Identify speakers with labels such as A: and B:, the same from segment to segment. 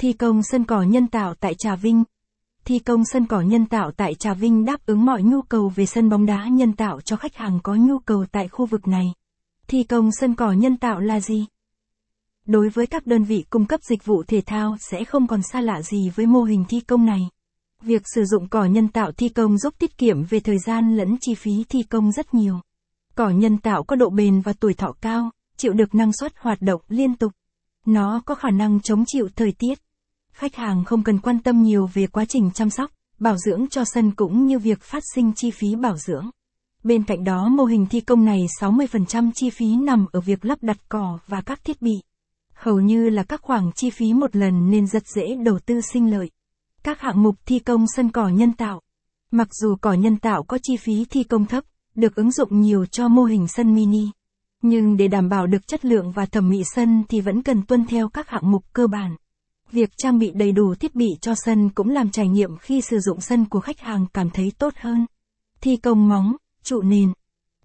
A: Thi công sân cỏ nhân tạo tại Trà Vinh. Thi công sân cỏ nhân tạo tại Trà Vinh đáp ứng mọi nhu cầu về sân bóng đá nhân tạo cho khách hàng có nhu cầu tại khu vực này. Thi công sân cỏ nhân tạo là gì? Đối với các đơn vị cung cấp dịch vụ thể thao sẽ không còn xa lạ gì với mô hình thi công này. Việc sử dụng cỏ nhân tạo thi công giúp tiết kiệm về thời gian lẫn chi phí thi công rất nhiều. Cỏ nhân tạo có độ bền và tuổi thọ cao, chịu được năng suất hoạt động liên tục. Nó có khả năng chống chịu thời tiết. Khách hàng không cần quan tâm nhiều về quá trình chăm sóc, bảo dưỡng cho sân cũng như việc phát sinh chi phí bảo dưỡng. Bên cạnh đó mô hình thi công này 60% chi phí nằm ở việc lắp đặt cỏ và các thiết bị. Hầu như là các khoản chi phí một lần nên rất dễ đầu tư sinh lợi. Các hạng mục thi công sân cỏ nhân tạo. Mặc dù cỏ nhân tạo có chi phí thi công thấp, được ứng dụng nhiều cho mô hình sân mini. Nhưng để đảm bảo được chất lượng và thẩm mỹ sân thì vẫn cần tuân theo các hạng mục cơ bản. Việc trang bị đầy đủ thiết bị cho sân cũng làm trải nghiệm khi sử dụng sân của khách hàng cảm thấy tốt hơn. Thi công móng, trụ nền.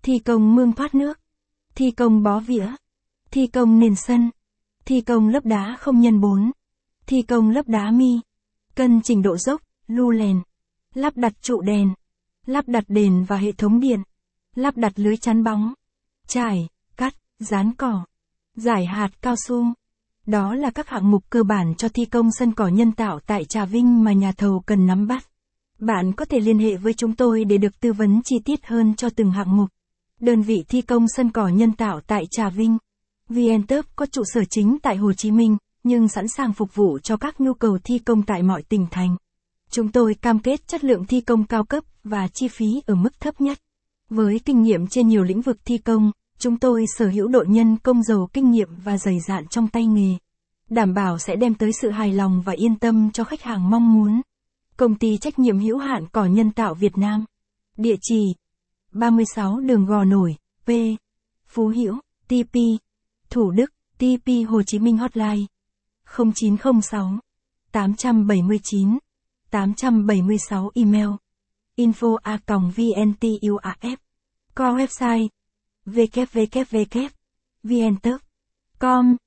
A: Thi công mương thoát nước. Thi công bó vỉa. Thi công nền sân. Thi công lớp đá không nhân 4. Thi công lớp đá mi. Cân chỉnh độ dốc, lu lèn. Lắp đặt trụ đèn. Lắp đặt đèn và hệ thống điện. Lắp đặt lưới chắn bóng. Trải, cắt, dán cỏ. Giải hạt cao su. Đó là các hạng mục cơ bản cho thi công sân cỏ nhân tạo tại Trà Vinh mà nhà thầu cần nắm bắt. Bạn có thể liên hệ với chúng tôi để được tư vấn chi tiết hơn cho từng hạng mục. Đơn vị thi công sân cỏ nhân tạo tại Trà Vinh. VNTurf có trụ sở chính tại Hồ Chí Minh, nhưng sẵn sàng phục vụ cho các nhu cầu thi công tại mọi tỉnh thành. Chúng tôi cam kết chất lượng thi công cao cấp và chi phí ở mức thấp nhất. Với kinh nghiệm trên nhiều lĩnh vực thi công, chúng tôi sở hữu đội nhân công giàu kinh nghiệm và dày dạn trong tay nghề. Đảm bảo sẽ đem tới sự hài lòng và yên tâm cho khách hàng mong muốn. Công ty trách nhiệm hữu hạn cỏ nhân tạo Việt Nam. Địa chỉ 36 đường Gò Nổi, P. Phú Hữu, TP. Thủ Đức, TP Hồ Chí Minh Hotline 0906 879 876 email info a vntuaf Core website www vntop com